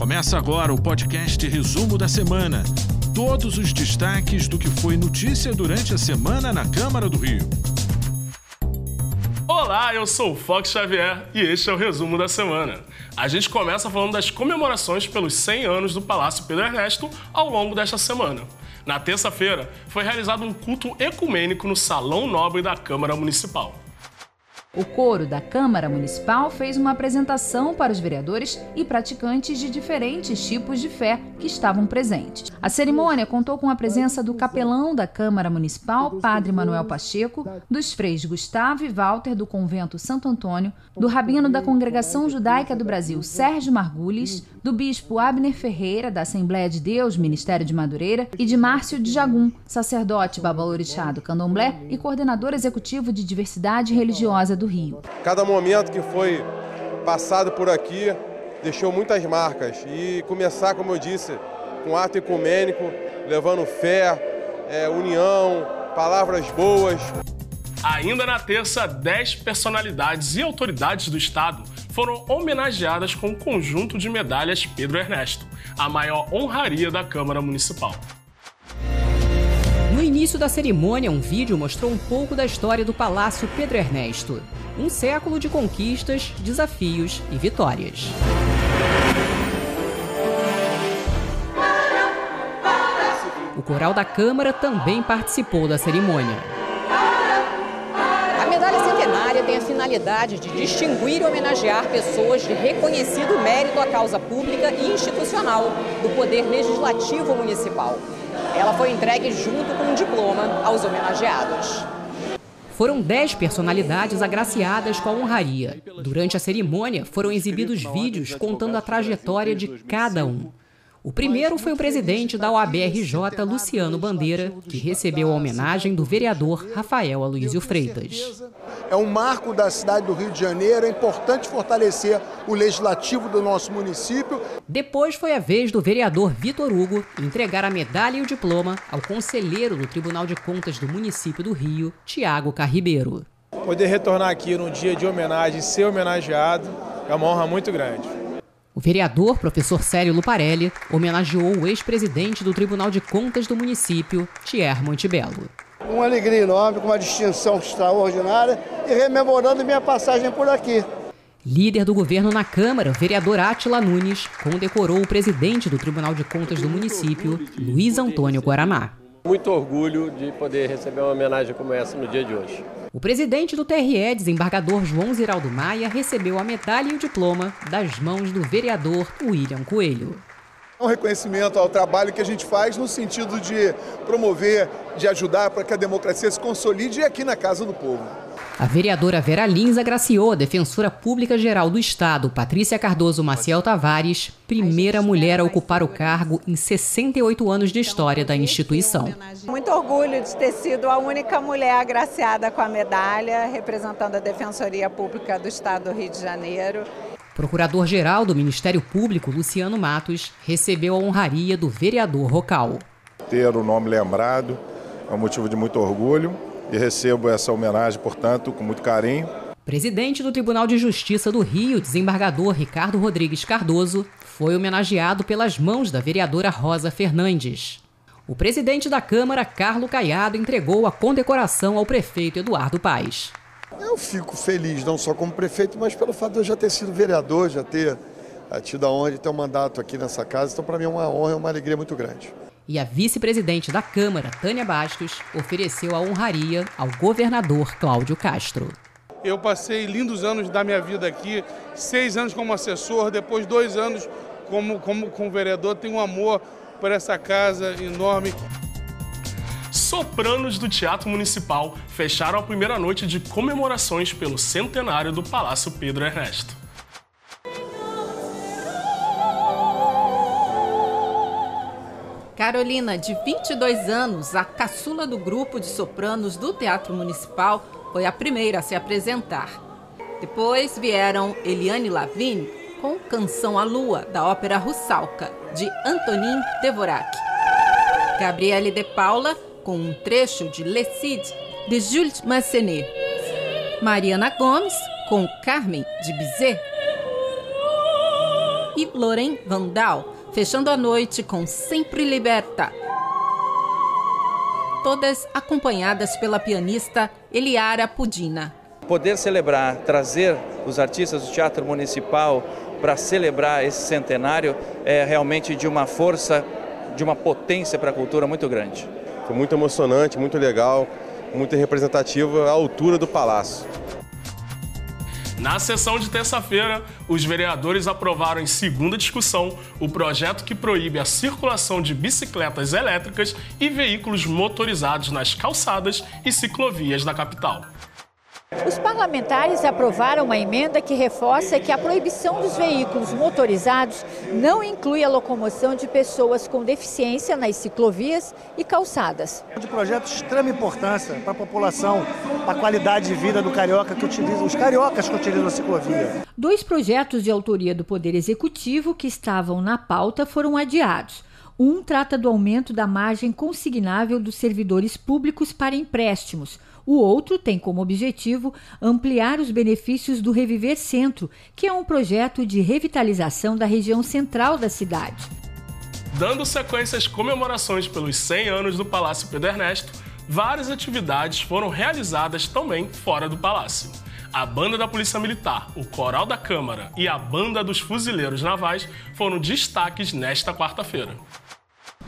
Começa agora o podcast Resumo da Semana. Todos os destaques do que foi notícia durante a semana na Câmara do Rio. Olá, eu sou o Fox Xavier e este é o Resumo da Semana. A gente começa falando das comemorações pelos 100 anos do Palácio Pedro Ernesto ao longo desta semana. Na terça-feira, foi realizado um culto ecumênico no Salão Nobre da Câmara Municipal. O coro da Câmara Municipal fez uma apresentação para os vereadores e praticantes de diferentes tipos de fé que estavam presentes. A cerimônia contou com a presença do capelão da Câmara Municipal, Padre Manuel Pacheco, dos freis Gustavo e Walter do Convento Santo Antônio, do rabino da Congregação Judaica do Brasil, Sérgio Margulis, do bispo Abner Ferreira, da Assembleia de Deus, Ministério de Madureira, e de Márcio de Jagum, sacerdote babalorixá do Candomblé e coordenador executivo de diversidade religiosa do Rio. Cada momento que foi passado por aqui deixou muitas marcas e começar, como eu disse, com ato ecumênico, levando fé, é, união, palavras boas. Ainda na terça, 10 personalidades e autoridades do Estado foram homenageadas com um conjunto de medalhas Pedro Ernesto, a maior honraria da Câmara Municipal. Início da cerimônia, um vídeo mostrou um pouco da história do Palácio Pedro Ernesto. Um século de conquistas, desafios e vitórias. O coral da Câmara também participou da cerimônia. A medalha centenária tem a finalidade de distinguir e homenagear pessoas de reconhecido mérito à causa pública e institucional do Poder Legislativo Municipal. Ela foi entregue junto com um diploma aos homenageados. Foram dez personalidades agraciadas com a honraria. Durante a cerimônia, foram exibidos vídeos contando a trajetória de cada um. O primeiro foi o presidente da OAB-RJ, Luciano Bandeira, que recebeu a homenagem do vereador Rafael Aloysio Freitas. É um marco da cidade do Rio de Janeiro, é importante fortalecer o legislativo do nosso município. Depois foi a vez do vereador Vitor Hugo entregar a medalha e o diploma ao conselheiro do Tribunal de Contas do município do Rio, Tiago Carribeiro. Poder retornar aqui num dia de homenagem e ser homenageado é uma honra muito grande. O vereador, professor Célio Luparelli, homenageou o ex-presidente do Tribunal de Contas do município, Tier Montebello. Uma alegria enorme, com uma distinção extraordinária e rememorando minha passagem por aqui. Líder do governo na Câmara, vereador Atila Nunes, condecorou o presidente do Tribunal de Contas do município, Luiz Antônio Guaramá. Muito orgulho de poder receber uma homenagem como essa no dia de hoje. O presidente do TRE, desembargador João Ziraldo Maia, recebeu a medalha e o diploma das mãos do vereador William Coelho. É um reconhecimento ao trabalho que a gente faz no sentido de promover, de ajudar para que a democracia se consolide aqui na Casa do Povo. A vereadora Vera Lins agraciou a defensora pública geral do Estado, Patrícia Cardoso Maciel Tavares, primeira mulher a ocupar o cargo em 68 anos de história da instituição. Muito orgulho de ter sido a única mulher agraciada com a medalha, representando a Defensoria Pública do Estado do Rio de Janeiro. Procurador-geral do Ministério Público, Luciano Matos, recebeu a honraria do vereador Rocal. Ter o nome lembrado é um motivo de muito orgulho e recebo essa homenagem, portanto, com muito carinho. Presidente do Tribunal de Justiça do Rio, desembargador Ricardo Rodrigues Cardoso, foi homenageado pelas mãos da vereadora Rosa Fernandes. O presidente da Câmara, Carlo Caiado, entregou a condecoração ao prefeito Eduardo Paes. Eu fico feliz, não só como prefeito, mas pelo fato de eu já ter sido vereador, já ter tido a honra de ter um mandato aqui nessa casa. Então, para mim, é uma honra e uma alegria muito grande e a vice-presidente da Câmara, Tânia Bastos, ofereceu a honraria ao governador Cláudio Castro. Eu passei lindos anos da minha vida aqui, seis anos como assessor, depois dois anos como, como, como vereador. Tenho um amor por essa casa enorme. Sopranos do Teatro Municipal fecharam a primeira noite de comemorações pelo centenário do Palácio Pedro Ernesto. Carolina, de 22 anos, a caçula do grupo de sopranos do Teatro Municipal, foi a primeira a se apresentar. Depois vieram Eliane Lavigne com Canção à Lua, da ópera Russalka, de Antonin Dvorak. Gabriele de Paula com um trecho de Le Cid, de Jules Massenet. Mariana Gomes com Carmen, de Bizet. e Loren Vandal, fechando a noite com Sempre Liberta. Todas acompanhadas pela pianista Eliara Pudina. Poder celebrar, trazer os artistas do Teatro Municipal para celebrar esse centenário é realmente de uma força, de uma potência para a cultura muito grande. Foi muito emocionante, muito legal, muito representativo à altura do palácio. Na sessão de terça-feira, os vereadores aprovaram em segunda discussão o projeto que proíbe a circulação de bicicletas elétricas e veículos motorizados nas calçadas e ciclovias da capital. Os parlamentares aprovaram uma emenda que reforça que a proibição dos veículos motorizados não inclui a locomoção de pessoas com deficiência nas ciclovias e calçadas. De projeto de extrema importância para a população, para a qualidade de vida do carioca que utiliza, os cariocas que utilizam a ciclovia. Dois projetos de autoria do Poder Executivo que estavam na pauta foram adiados. Um trata do aumento da margem consignável dos servidores públicos para empréstimos. O outro tem como objetivo ampliar os benefícios do Reviver Centro, que é um projeto de revitalização da região central da cidade. Dando sequência às comemorações pelos 100 anos do Palácio Pedro Ernesto, várias atividades foram realizadas também fora do palácio. A banda da Polícia Militar, o Coral da Câmara e a banda dos Fuzileiros Navais foram destaques nesta quarta-feira.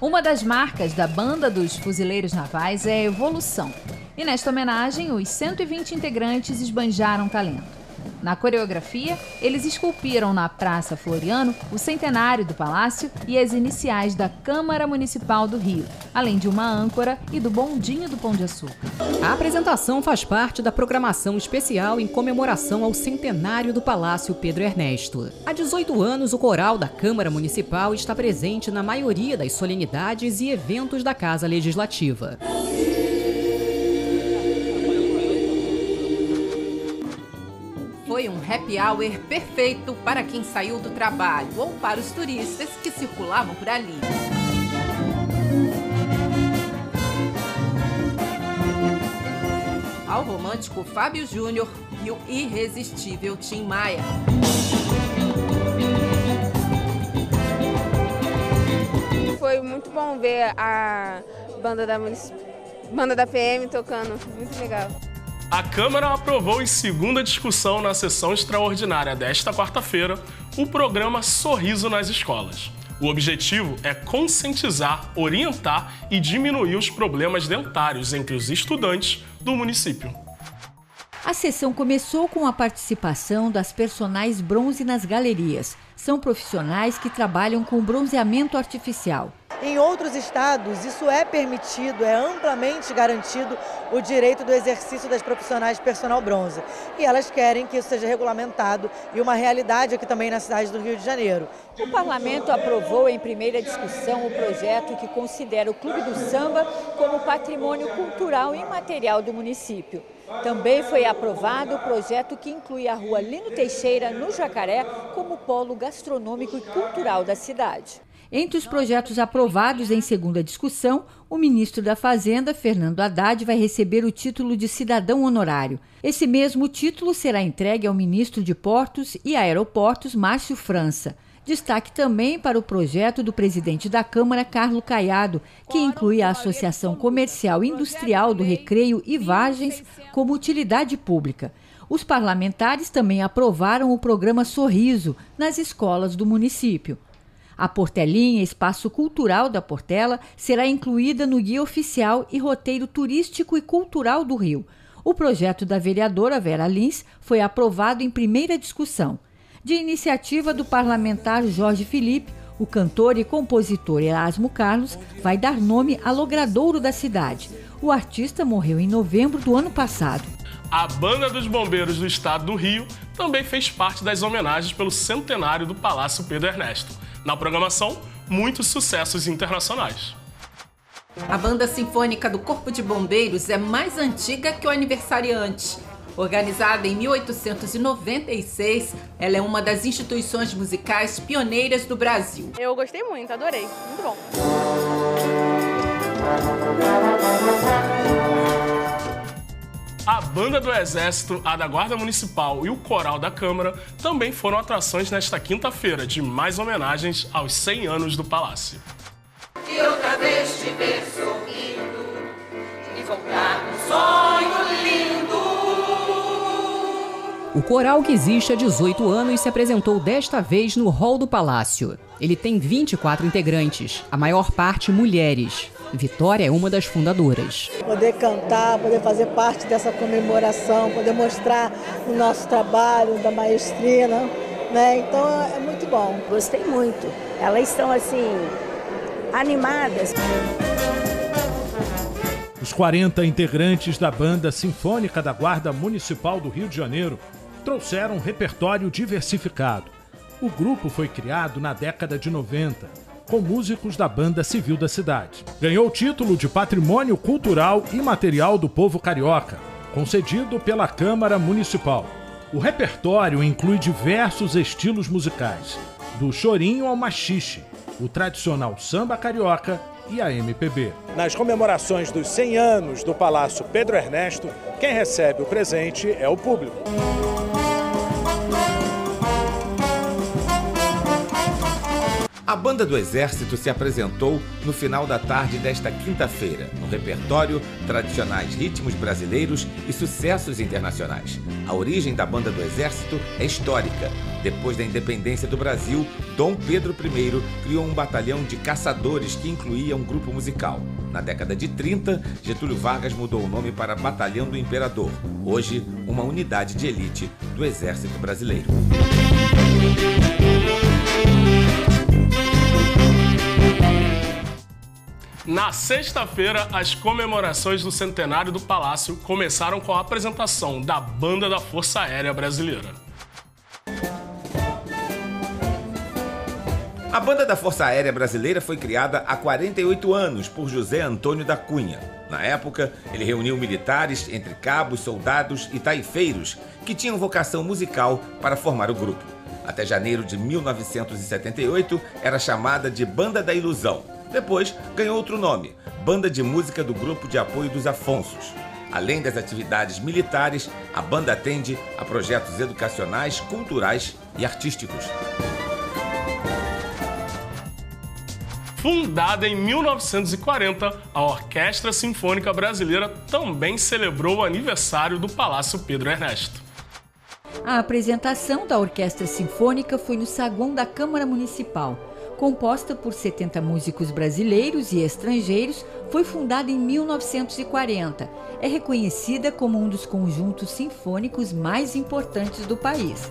Uma das marcas da banda dos Fuzileiros Navais é a evolução. E nesta homenagem, os 120 integrantes esbanjaram talento. Na coreografia, eles esculpiram na Praça Floriano o centenário do palácio e as iniciais da Câmara Municipal do Rio, além de uma âncora e do bondinho do Pão de Açúcar. A apresentação faz parte da programação especial em comemoração ao centenário do Palácio Pedro Ernesto. Há 18 anos, o coral da Câmara Municipal está presente na maioria das solenidades e eventos da Casa Legislativa. Foi um happy hour perfeito para quem saiu do trabalho ou para os turistas que circulavam por ali. Ao romântico Fábio Júnior e o irresistível Tim Maia. Foi muito bom ver a banda da, banda da PM tocando, muito legal. A Câmara aprovou em segunda discussão na sessão extraordinária desta quarta-feira o programa Sorriso nas Escolas. O objetivo é conscientizar, orientar e diminuir os problemas dentários entre os estudantes do município. A sessão começou com a participação das personagens bronze nas galerias. São profissionais que trabalham com bronzeamento artificial. Em outros estados, isso é permitido, é amplamente garantido o direito do exercício das profissionais de personal bronze. E elas querem que isso seja regulamentado e uma realidade aqui também na cidade do Rio de Janeiro. O parlamento aprovou em primeira discussão o projeto que considera o Clube do Samba como patrimônio cultural imaterial do município. Também foi aprovado o projeto que inclui a rua Lino Teixeira, no Jacaré, como polo gastronômico e cultural da cidade. Entre os projetos aprovados em segunda discussão, o ministro da Fazenda, Fernando Haddad, vai receber o título de cidadão honorário. Esse mesmo título será entregue ao ministro de Portos e Aeroportos, Márcio França. Destaque também para o projeto do presidente da Câmara, Carlos Caiado, que inclui a Associação Comercial e Industrial do Recreio e Vargens como utilidade pública. Os parlamentares também aprovaram o programa Sorriso nas escolas do município. A Portelinha, espaço cultural da Portela, será incluída no guia oficial e roteiro turístico e cultural do Rio. O projeto da vereadora Vera Lins foi aprovado em primeira discussão. De iniciativa do parlamentar Jorge Felipe, o cantor e compositor Erasmo Carlos vai dar nome a logradouro da cidade. O artista morreu em novembro do ano passado. A Banda dos Bombeiros do Estado do Rio também fez parte das homenagens pelo centenário do Palácio Pedro Ernesto. Na programação, muitos sucessos internacionais. A Banda Sinfônica do Corpo de Bombeiros é mais antiga que o aniversariante. Organizada em 1896, ela é uma das instituições musicais pioneiras do Brasil. Eu gostei muito, adorei. Muito bom. A Banda do Exército, a da Guarda Municipal e o Coral da Câmara também foram atrações nesta quinta-feira de mais homenagens aos 100 anos do Palácio. E outra vez te ver sorrindo e voltar sonho lindo. O coral que existe há 18 anos se apresentou desta vez no Hall do Palácio. Ele tem 24 integrantes, a maior parte mulheres. Vitória é uma das fundadoras. Poder cantar, poder fazer parte dessa comemoração, poder mostrar o nosso trabalho da maestrina, né? Então é muito bom. Gostei muito. Elas estão assim animadas. Os 40 integrantes da Banda Sinfônica da Guarda Municipal do Rio de Janeiro trouxeram um repertório diversificado. O grupo foi criado na década de 90 com músicos da Banda Civil da cidade. Ganhou o título de Patrimônio Cultural e Material do Povo Carioca, concedido pela Câmara Municipal. O repertório inclui diversos estilos musicais, do chorinho ao machixe, o tradicional samba carioca e a MPB. Nas comemorações dos 100 anos do Palácio Pedro Ernesto, quem recebe o presente é o público. A banda do Exército se apresentou no final da tarde desta quinta-feira, no repertório tradicionais ritmos brasileiros e sucessos internacionais. A origem da banda do Exército é histórica. Depois da independência do Brasil, Dom Pedro I criou um batalhão de caçadores que incluía um grupo musical. Na década de 30, Getúlio Vargas mudou o nome para Batalhão do Imperador, hoje uma unidade de elite do Exército Brasileiro. Na sexta-feira, as comemorações do centenário do Palácio começaram com a apresentação da Banda da Força Aérea Brasileira. A Banda da Força Aérea Brasileira foi criada há 48 anos por José Antônio da Cunha. Na época, ele reuniu militares, entre cabos, soldados e taifeiros que tinham vocação musical para formar o grupo. Até janeiro de 1978, era chamada de Banda da Ilusão depois ganhou outro nome, Banda de Música do Grupo de Apoio dos Afonsos. Além das atividades militares, a banda atende a projetos educacionais, culturais e artísticos. Fundada em 1940, a Orquestra Sinfônica Brasileira também celebrou o aniversário do Palácio Pedro Ernesto. A apresentação da Orquestra Sinfônica foi no saguão da Câmara Municipal composta por 70 músicos brasileiros e estrangeiros, foi fundada em 1940. É reconhecida como um dos conjuntos sinfônicos mais importantes do país.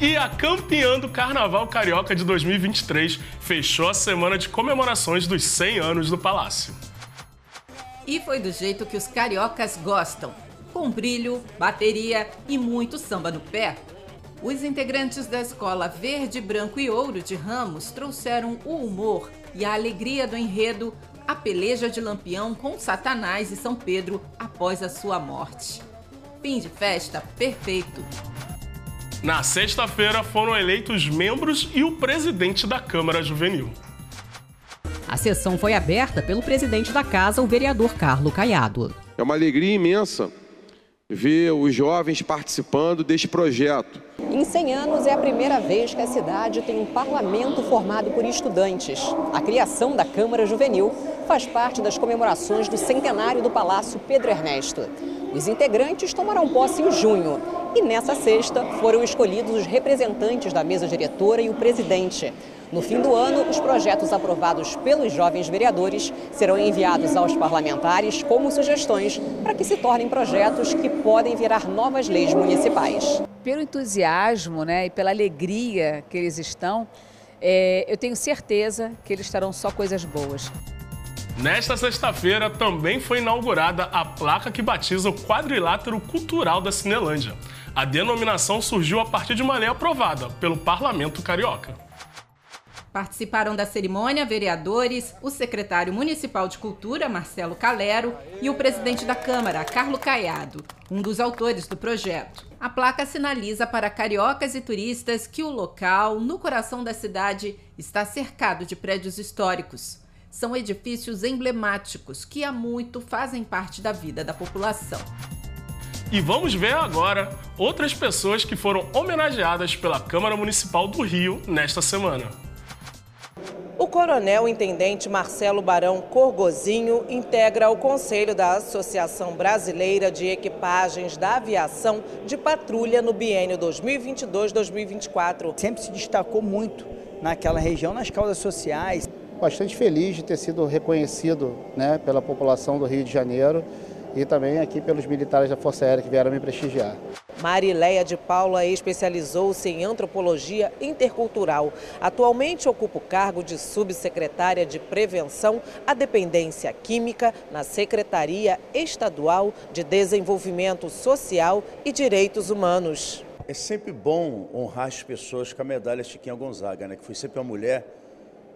E a campeã do Carnaval Carioca de 2023 fechou a semana de comemorações dos 100 anos do Palácio. E foi do jeito que os cariocas gostam: com brilho, bateria e muito samba no pé. Os integrantes da escola Verde, Branco e Ouro de Ramos trouxeram o humor e a alegria do enredo A Peleja de Lampião com Satanás e São Pedro após a sua morte. Fim de festa perfeito. Na sexta-feira foram eleitos membros e o presidente da Câmara Juvenil. A sessão foi aberta pelo presidente da casa, o vereador Carlo Caiado. É uma alegria imensa ver os jovens participando deste projeto. Em 100 anos é a primeira vez que a cidade tem um parlamento formado por estudantes. A criação da Câmara Juvenil faz parte das comemorações do centenário do Palácio Pedro Ernesto. Os integrantes tomarão posse em junho e nessa sexta foram escolhidos os representantes da mesa diretora e o presidente. No fim do ano, os projetos aprovados pelos jovens vereadores serão enviados aos parlamentares como sugestões para que se tornem projetos que podem virar novas leis municipais. Pelo entusiasmo né, e pela alegria que eles estão, é, eu tenho certeza que eles estarão só coisas boas. Nesta sexta-feira também foi inaugurada a placa que batiza o quadrilátero cultural da Cinelândia. A denominação surgiu a partir de uma lei aprovada pelo Parlamento Carioca. Participaram da cerimônia vereadores, o secretário municipal de Cultura, Marcelo Calero, e o presidente da Câmara, Carlo Caiado, um dos autores do projeto. A placa sinaliza para cariocas e turistas que o local, no coração da cidade, está cercado de prédios históricos. São edifícios emblemáticos que há muito fazem parte da vida da população. E vamos ver agora outras pessoas que foram homenageadas pela Câmara Municipal do Rio nesta semana. O coronel intendente Marcelo Barão Corgozinho integra o conselho da Associação Brasileira de Equipagens da Aviação de Patrulha no biênio 2022-2024. Sempre se destacou muito naquela região nas causas sociais. Bastante feliz de ter sido reconhecido né, pela população do Rio de Janeiro e também aqui pelos militares da Força Aérea que vieram me prestigiar. Marileia de Paula especializou-se em antropologia intercultural. Atualmente ocupa o cargo de subsecretária de Prevenção à Dependência Química na Secretaria Estadual de Desenvolvimento Social e Direitos Humanos. É sempre bom honrar as pessoas com a medalha Chiquinha Gonzaga, né? que foi sempre uma mulher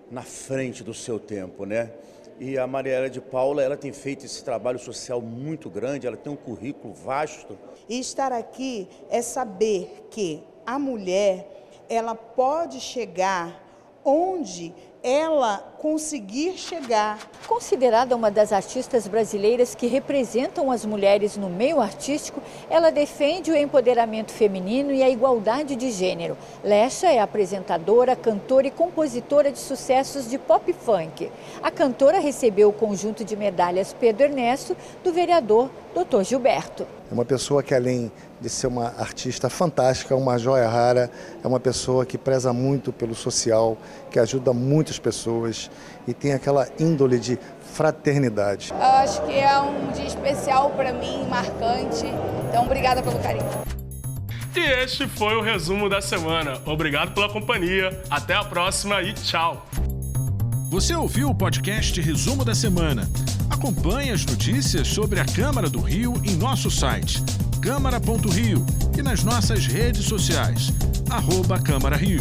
na frente do seu tempo, né? E a Mariela de Paula, ela tem feito esse trabalho social muito grande, ela tem um currículo vasto. E estar aqui é saber que a mulher, ela pode chegar onde ela conseguir chegar. Considerada uma das artistas brasileiras que representam as mulheres no meio artístico, ela defende o empoderamento feminino e a igualdade de gênero. Lecha é apresentadora, cantora e compositora de sucessos de pop funk. A cantora recebeu o conjunto de medalhas Pedro Ernesto do vereador Dr. Gilberto. É uma pessoa que, além de ser uma artista fantástica, uma joia rara, é uma pessoa que preza muito pelo social, que ajuda muitas pessoas e tem aquela índole de fraternidade. Eu acho que é um dia especial para mim, marcante. Então, obrigada pelo carinho. E este foi o resumo da semana. Obrigado pela companhia. Até a próxima e tchau. Você ouviu o podcast Resumo da Semana? Acompanhe as notícias sobre a Câmara do Rio em nosso site câmara.rio e nas nossas redes sociais, arroba Câmara Rio.